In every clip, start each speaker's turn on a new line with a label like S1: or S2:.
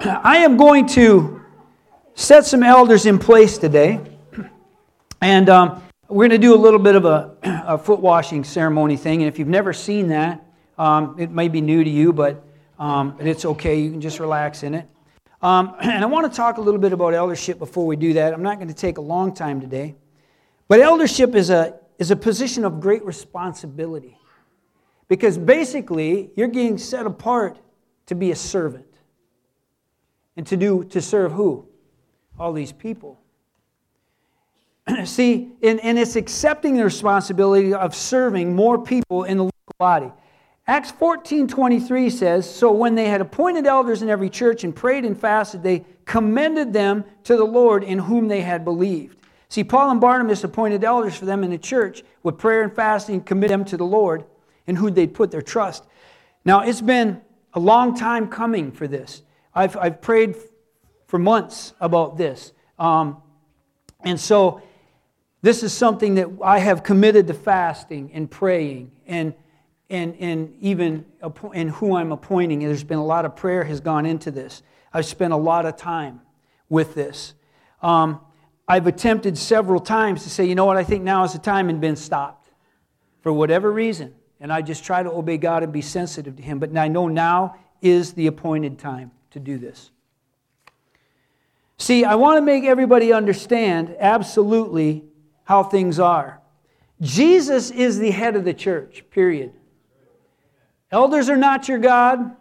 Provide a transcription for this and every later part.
S1: I am going to set some elders in place today. And um, we're going to do a little bit of a, a, foot washing ceremony thing. And if you've never seen that, um, it may be new to you, but um, it's okay. You can just relax in it. Um, and I want to talk a little bit about eldership before we do that. I'm not going to take a long time today. But eldership is a, is a position of great responsibility. Because basically, you're getting set apart to be a servant. And to do to serve who? All these people. See, and, and it's accepting the responsibility of serving more people in the local body. Acts 14 23 says, So when they had appointed elders in every church and prayed and fasted, they commended them to the Lord in whom they had believed. See, Paul and Barnabas appointed elders for them in the church with prayer and fasting, commit them to the Lord in whom they'd put their trust. Now, it's been a long time coming for this. I've, I've prayed for months about this. Um, and so, this is something that I have committed to fasting and praying and, and, and even in who I'm appointing. There's been a lot of prayer has gone into this. I've spent a lot of time with this. Um, I've attempted several times to say, you know what, I think now is the time and been stopped for whatever reason. And I just try to obey God and be sensitive to Him. But I know now is the appointed time to do this. See, I want to make everybody understand absolutely how things are. Jesus is the head of the church, period. Elders are not your God.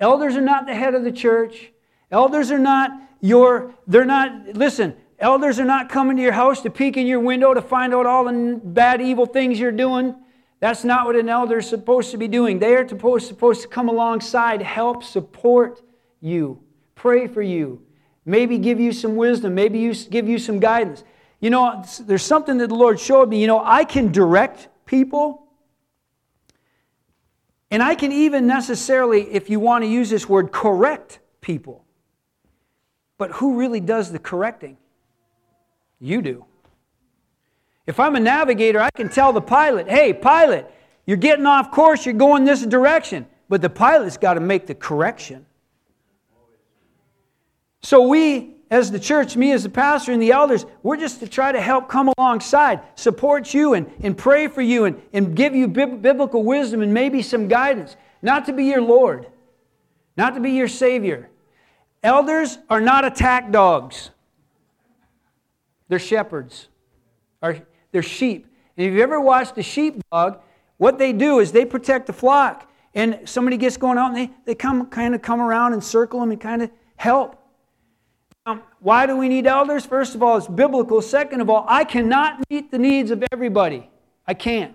S1: Elders are not the head of the church. Elders are not your, they're not, listen, elders are not coming to your house to peek in your window to find out all the bad, evil things you're doing. That's not what an elder is supposed to be doing. They are supposed, supposed to come alongside, help, support you, pray for you, maybe give you some wisdom, maybe you, give you some guidance. You know, there's something that the Lord showed me. You know, I can direct people, and I can even necessarily, if you want to use this word, correct people. But who really does the correcting? You do. If I'm a navigator, I can tell the pilot, hey, pilot, you're getting off course, you're going this direction. But the pilot's got to make the correction. So we, as the church, me as the pastor and the elders, we're just to try to help come alongside, support you and, and pray for you and, and give you biblical wisdom and maybe some guidance. Not to be your Lord, not to be your Savior. Elders are not attack dogs. They're shepherds. or They're sheep. And if you've ever watched a sheepdog, what they do is they protect the flock. And somebody gets going out and they, they come kind of come around and circle them and kind of help. Um, why do we need elders? First of all, it's biblical. Second of all, I cannot meet the needs of everybody. I can't.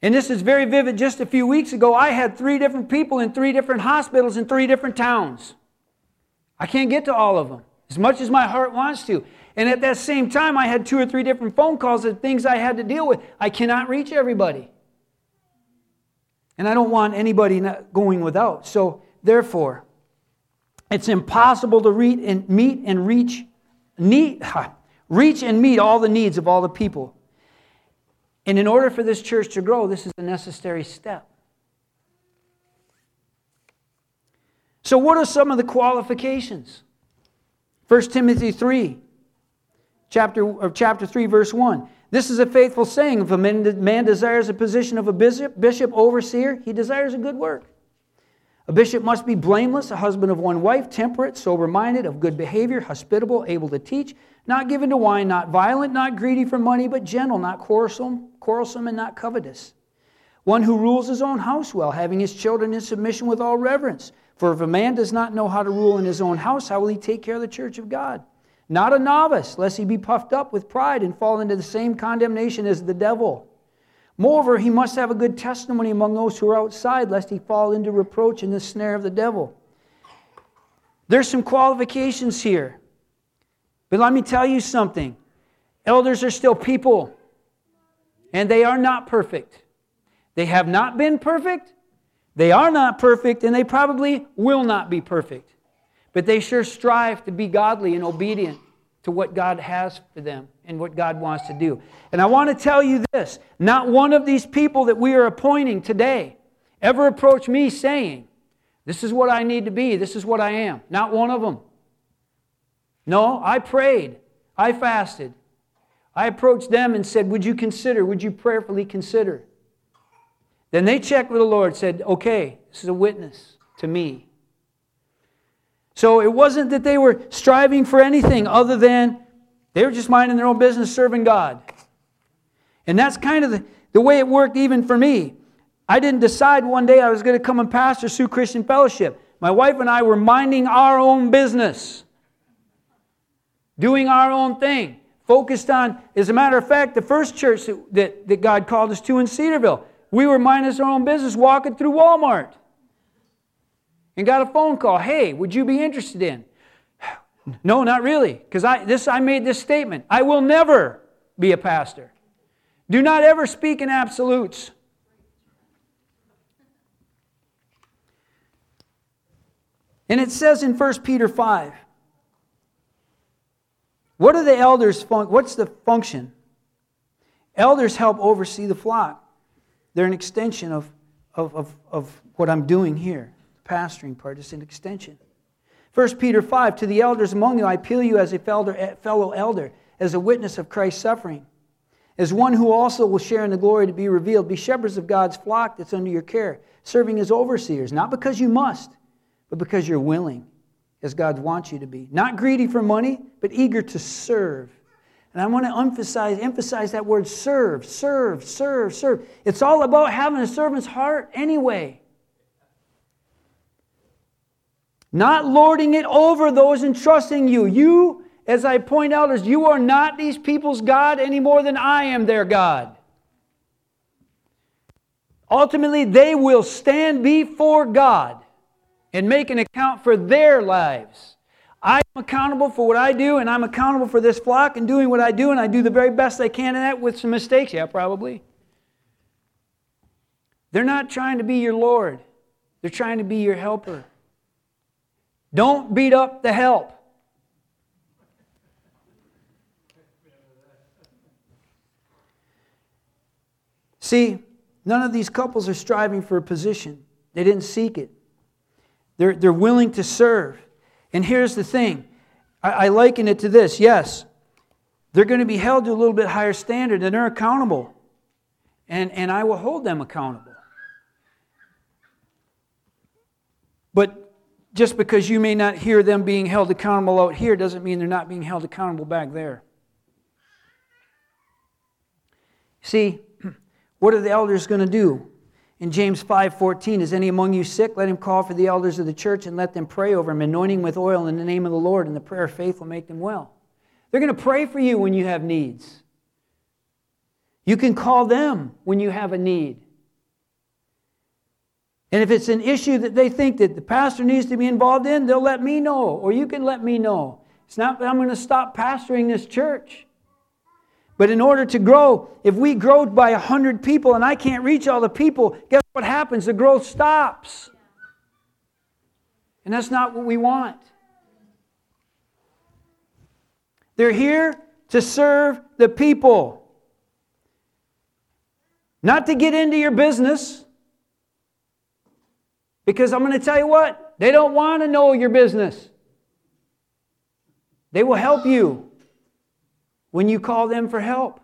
S1: And this is very vivid. Just a few weeks ago, I had three different people in three different hospitals in three different towns. I can't get to all of them as much as my heart wants to. And at that same time, I had two or three different phone calls of things I had to deal with. I cannot reach everybody. And I don't want anybody going without. So, therefore, it's impossible to and meet and reach, need, reach and meet all the needs of all the people. And in order for this church to grow, this is a necessary step. So, what are some of the qualifications? 1 Timothy 3 chapter, or chapter 3, verse 1. This is a faithful saying. If a man desires a position of a bishop, bishop, overseer, he desires a good work. A bishop must be blameless, a husband of one wife, temperate, sober minded, of good behavior, hospitable, able to teach, not given to wine, not violent, not greedy for money, but gentle, not quarrelsome, quarrelsome and not covetous. One who rules his own house well, having his children in submission with all reverence. For if a man does not know how to rule in his own house, how will he take care of the church of God? Not a novice, lest he be puffed up with pride and fall into the same condemnation as the devil. Moreover, he must have a good testimony among those who are outside, lest he fall into reproach in the snare of the devil. There's some qualifications here. But let me tell you something elders are still people, and they are not perfect. They have not been perfect, they are not perfect, and they probably will not be perfect. But they sure strive to be godly and obedient to what God has for them and what God wants to do. And I want to tell you this not one of these people that we are appointing today ever approached me saying, This is what I need to be. This is what I am. Not one of them. No, I prayed. I fasted. I approached them and said, Would you consider? Would you prayerfully consider? Then they checked with the Lord, said, Okay, this is a witness to me. So it wasn't that they were striving for anything other than they were just minding their own business, serving God. And that's kind of the, the way it worked even for me. I didn't decide one day I was going to come and pastor Sioux Christian Fellowship. My wife and I were minding our own business, doing our own thing, focused on, as a matter of fact, the first church that, that, that God called us to in Cedarville. We were minding our own business, walking through Walmart, and got a phone call. Hey, would you be interested in? No, not really, because I, this, I made this statement I will never be a pastor. Do not ever speak in absolutes. And it says in 1 Peter 5, what are the elders' fun- what's the function? Elders help oversee the flock. They're an extension of, of, of, of what I'm doing here. The pastoring part is an extension. 1 Peter 5, to the elders among you, I appeal you as a eh, fellow elder, as a witness of Christ's suffering, as one who also will share in the glory to be revealed. Be shepherds of God's flock that's under your care, serving as overseers, not because you must but because you're willing, as God wants you to be. Not greedy for money, but eager to serve. And I want to emphasize, emphasize that word serve, serve, serve, serve. It's all about having a servant's heart anyway. Not lording it over those entrusting you. You, as I point out, is you are not these people's God any more than I am their God. Ultimately, they will stand before God and make an account for their lives. I'm accountable for what I do, and I'm accountable for this flock and doing what I do, and I do the very best I can in that with some mistakes. Yeah, probably. They're not trying to be your Lord, they're trying to be your helper. Don't beat up the help. See, none of these couples are striving for a position. They didn't seek it. They're, they're willing to serve. And here's the thing I, I liken it to this yes, they're going to be held to a little bit higher standard and they're accountable. And, and I will hold them accountable. But just because you may not hear them being held accountable out here doesn't mean they're not being held accountable back there. See, what are the elders going to do? In James 5:14, is any among you sick? Let him call for the elders of the church and let them pray over him, anointing with oil in the name of the Lord, and the prayer of faith will make them well. They're going to pray for you when you have needs. You can call them when you have a need. And if it's an issue that they think that the pastor needs to be involved in, they'll let me know, or you can let me know. It's not that I'm going to stop pastoring this church. But in order to grow, if we grow by 100 people and I can't reach all the people, guess what happens? The growth stops. And that's not what we want. They're here to serve the people, not to get into your business. Because I'm going to tell you what, they don't want to know your business. They will help you when you call them for help.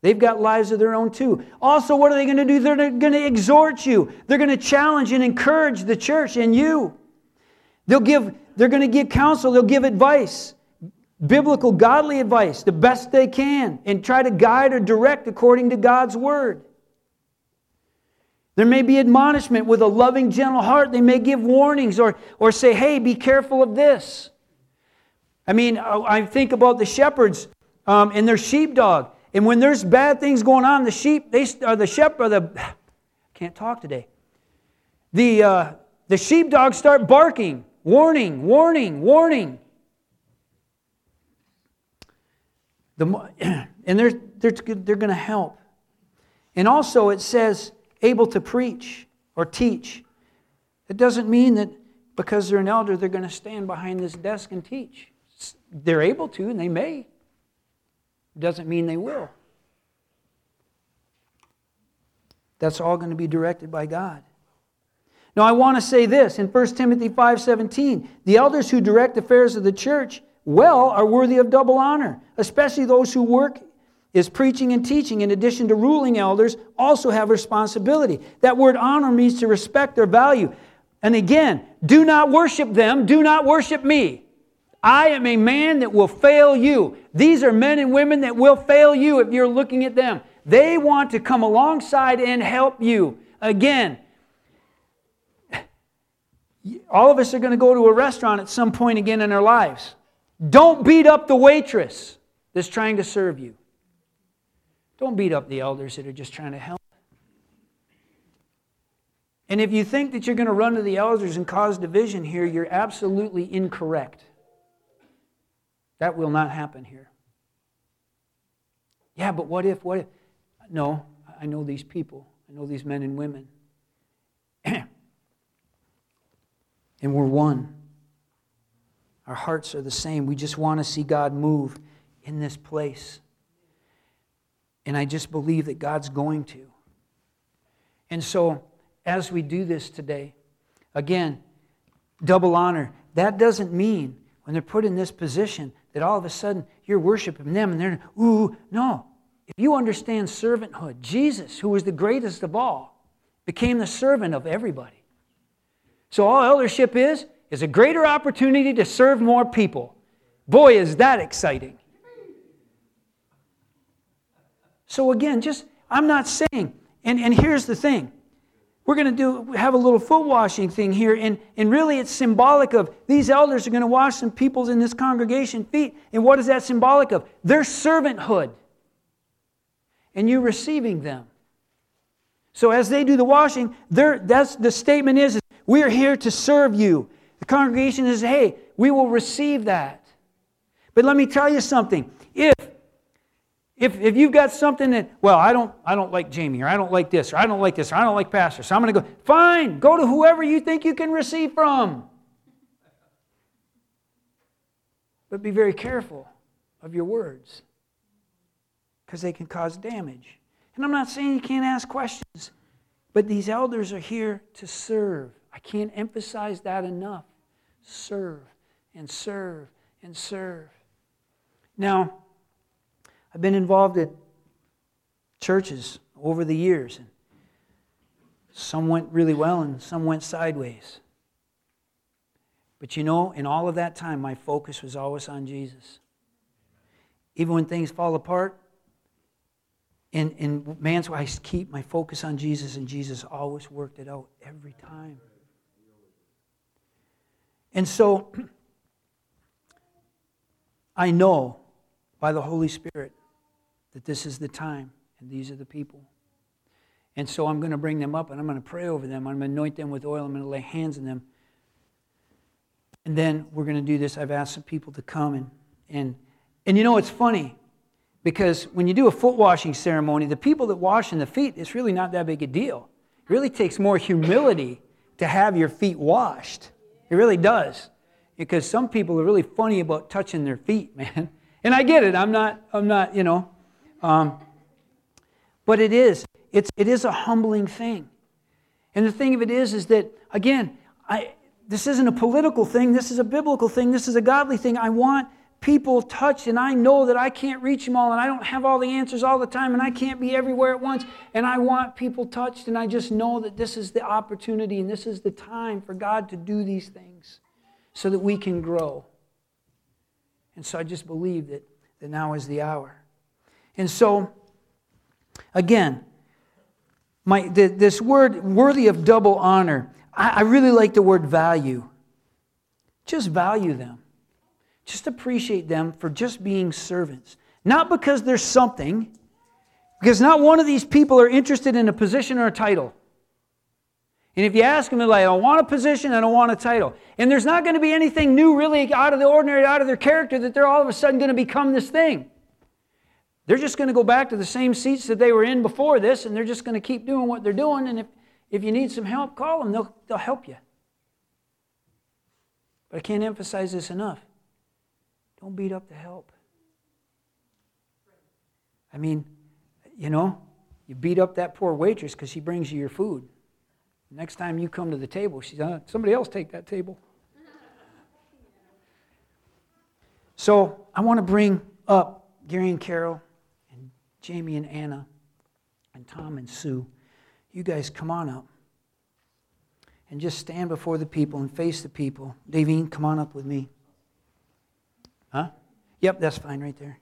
S1: They've got lives of their own too. Also, what are they going to do? They're going to exhort you. They're going to challenge and encourage the church and you. They'll give, they're going to give counsel, they'll give advice, biblical, godly advice, the best they can, and try to guide or direct according to God's word. There may be admonishment with a loving, gentle heart. They may give warnings or, or say, hey, be careful of this. I mean, I think about the shepherds um, and their sheepdog. And when there's bad things going on, the sheep, they, or the shepherd, the, can't talk today. The, uh, the sheepdogs start barking, warning, warning, warning. The, and they're, they're, they're going to help. And also, it says, able to preach or teach. It doesn't mean that because they're an elder, they're going to stand behind this desk and teach. They're able to, and they may. It Doesn't mean they will. That's all going to be directed by God. Now I want to say this in 1 Timothy 5:17, the elders who direct affairs of the church well are worthy of double honor, especially those who work is preaching and teaching in addition to ruling elders also have responsibility. That word honor means to respect their value. And again, do not worship them, do not worship me. I am a man that will fail you. These are men and women that will fail you if you're looking at them. They want to come alongside and help you. Again, all of us are going to go to a restaurant at some point again in our lives. Don't beat up the waitress that's trying to serve you. Don't beat up the elders that are just trying to help. And if you think that you're going to run to the elders and cause division here, you're absolutely incorrect. That will not happen here. Yeah, but what if, what if? No, I know these people. I know these men and women. and we're one. Our hearts are the same. We just want to see God move in this place. And I just believe that God's going to. And so, as we do this today, again, double honor, that doesn't mean when they're put in this position that all of a sudden you're worshiping them and they're, ooh, no. If you understand servanthood, Jesus, who was the greatest of all, became the servant of everybody. So all eldership is, is a greater opportunity to serve more people. Boy, is that exciting. So again, just, I'm not saying, and, and here's the thing. We're going to do have a little foot washing thing here, and, and really it's symbolic of these elders are going to wash some people's in this congregation feet. And what is that symbolic of? Their servanthood. And you receiving them. So as they do the washing, that's the statement is, is we are here to serve you. The congregation is, hey, we will receive that. But let me tell you something. If if, if you've got something that, well, I don't, I don't like Jamie, or I don't like this, or I don't like this, or I don't like Pastor, so I'm going to go, fine, go to whoever you think you can receive from. But be very careful of your words because they can cause damage. And I'm not saying you can't ask questions, but these elders are here to serve. I can't emphasize that enough. Serve and serve and serve. Now, I've been involved at churches over the years, and some went really well and some went sideways. But you know, in all of that time, my focus was always on Jesus. Even when things fall apart, in, in man's way, I keep my focus on Jesus, and Jesus always worked it out every time. And so, I know by the Holy Spirit that this is the time and these are the people. And so I'm going to bring them up and I'm going to pray over them. I'm going to anoint them with oil. I'm going to lay hands on them. And then we're going to do this. I've asked some people to come and and and you know it's funny because when you do a foot washing ceremony, the people that wash in the feet, it's really not that big a deal. It really takes more humility to have your feet washed. It really does. Because some people are really funny about touching their feet, man. And I get it. I'm not, I'm not, you know, um, but it is. It's, it is a humbling thing. And the thing of it is, is that, again, I, this isn't a political thing. This is a biblical thing. This is a godly thing. I want people touched, and I know that I can't reach them all, and I don't have all the answers all the time, and I can't be everywhere at once. And I want people touched, and I just know that this is the opportunity and this is the time for God to do these things so that we can grow. And so I just believe that, that now is the hour. And so, again, my, the, this word, worthy of double honor, I, I really like the word value. Just value them. Just appreciate them for just being servants. Not because there's something, because not one of these people are interested in a position or a title. And if you ask them, they're like, I don't want a position, I don't want a title. And there's not going to be anything new, really, out of the ordinary, out of their character, that they're all of a sudden going to become this thing. They're just going to go back to the same seats that they were in before this, and they're just going to keep doing what they're doing. And if, if you need some help, call them, they'll, they'll help you. But I can't emphasize this enough. Don't beat up the help. I mean, you know, you beat up that poor waitress because she brings you your food. Next time you come to the table, she's uh, somebody else take that table. So I want to bring up Gary and Carol Jamie and Anna and Tom and Sue. You guys come on up and just stand before the people and face the people. Davine, come on up with me. Huh? Yep, that's fine right there.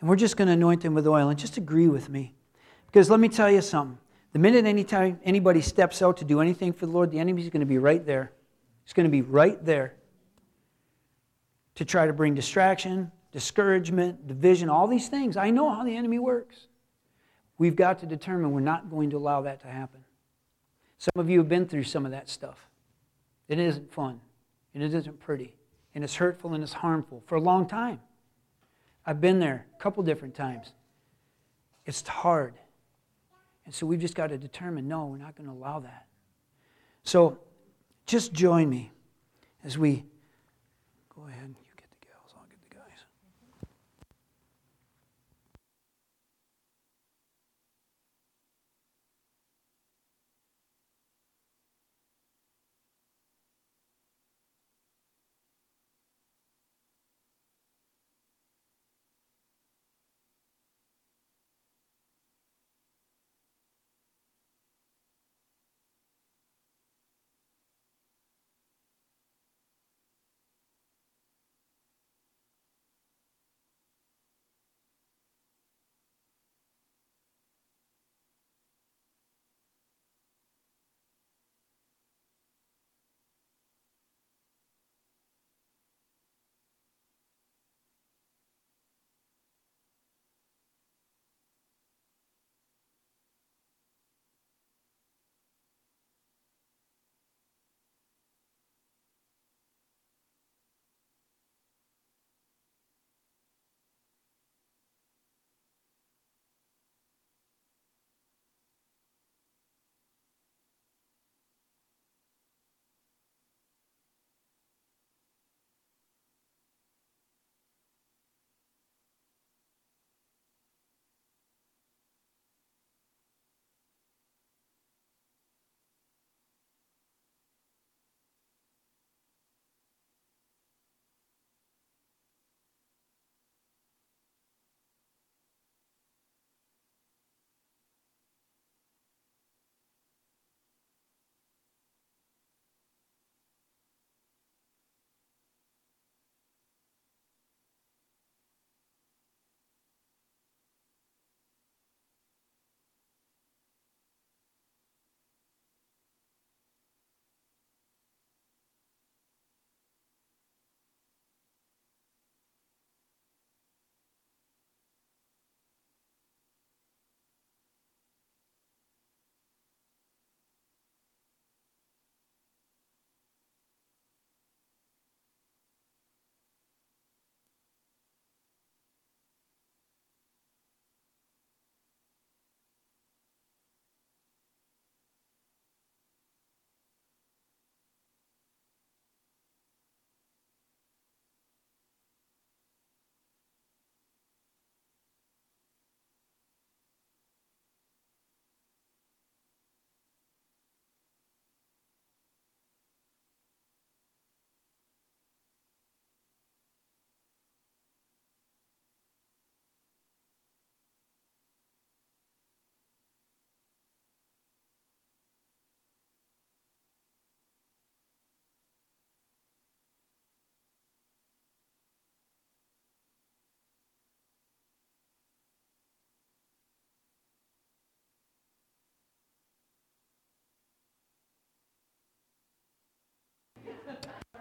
S1: And we're just going to anoint them with oil and just agree with me. Because let me tell you something. The minute anytime anybody steps out to do anything for the Lord, the enemy's going to be right there. He's going to be right there to try to bring distraction, discouragement, division, all these things. I know how the enemy works. We've got to determine we're not going to allow that to happen. Some of you have been through some of that stuff. It isn't fun, and it isn't pretty, and it's hurtful and it's harmful for a long time. I've been there a couple different times. It's hard. And so we've just got to determine no, we're not going to allow that. So just join me as we go ahead.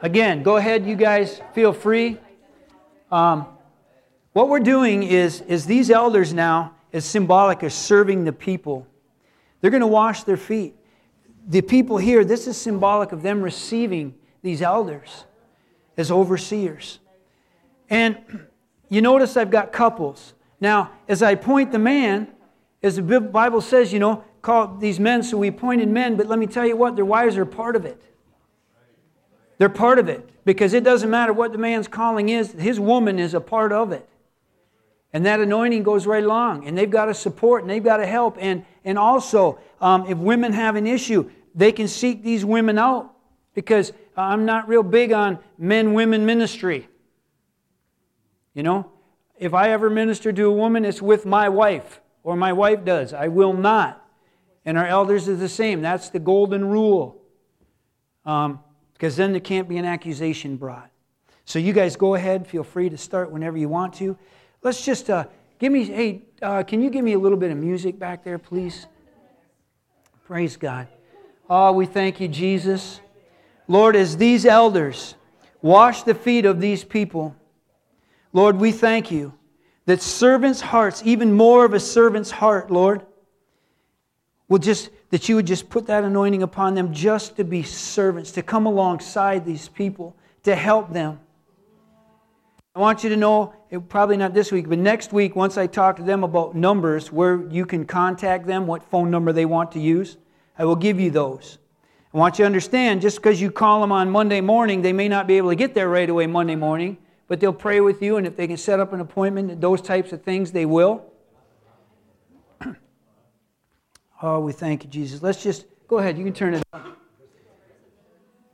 S1: Again, go ahead, you guys feel free. Um, what we're doing is, is these elders now is symbolic of serving the people. They're going to wash their feet. The people here, this is symbolic of them receiving these elders as overseers. And you notice I've got couples. Now, as I point the man, as the Bible says, you know, call these men, so we appointed men, but let me tell you what, their wives are part of it. They're part of it because it doesn't matter what the man's calling is, his woman is a part of it. And that anointing goes right along. And they've got to support and they've got to help. And, And also, um, if women have an issue, they can seek these women out because I'm not real big on men women ministry. You know, if I ever minister to a woman, it's with my wife or my wife does. I will not. And our elders are the same. That's the golden rule. Um, because then there can't be an accusation brought. So you guys go ahead. Feel free to start whenever you want to. Let's just uh, give me, hey, uh, can you give me a little bit of music back there, please? Praise God. Oh, we thank you, Jesus. Lord, as these elders wash the feet of these people, Lord, we thank you that servants' hearts, even more of a servant's heart, Lord, will just that you would just put that anointing upon them just to be servants, to come alongside these people, to help them. I want you to know, probably not this week, but next week, once I talk to them about numbers, where you can contact them, what phone number they want to use, I will give you those. I want you to understand just because you call them on Monday morning, they may not be able to get there right away Monday morning, but they'll pray with you, and if they can set up an appointment, and those types of things, they will. Oh, we thank you, Jesus. Let's just go ahead. You can turn it on.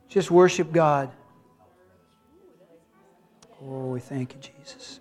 S1: Just worship God. Oh, we thank you, Jesus.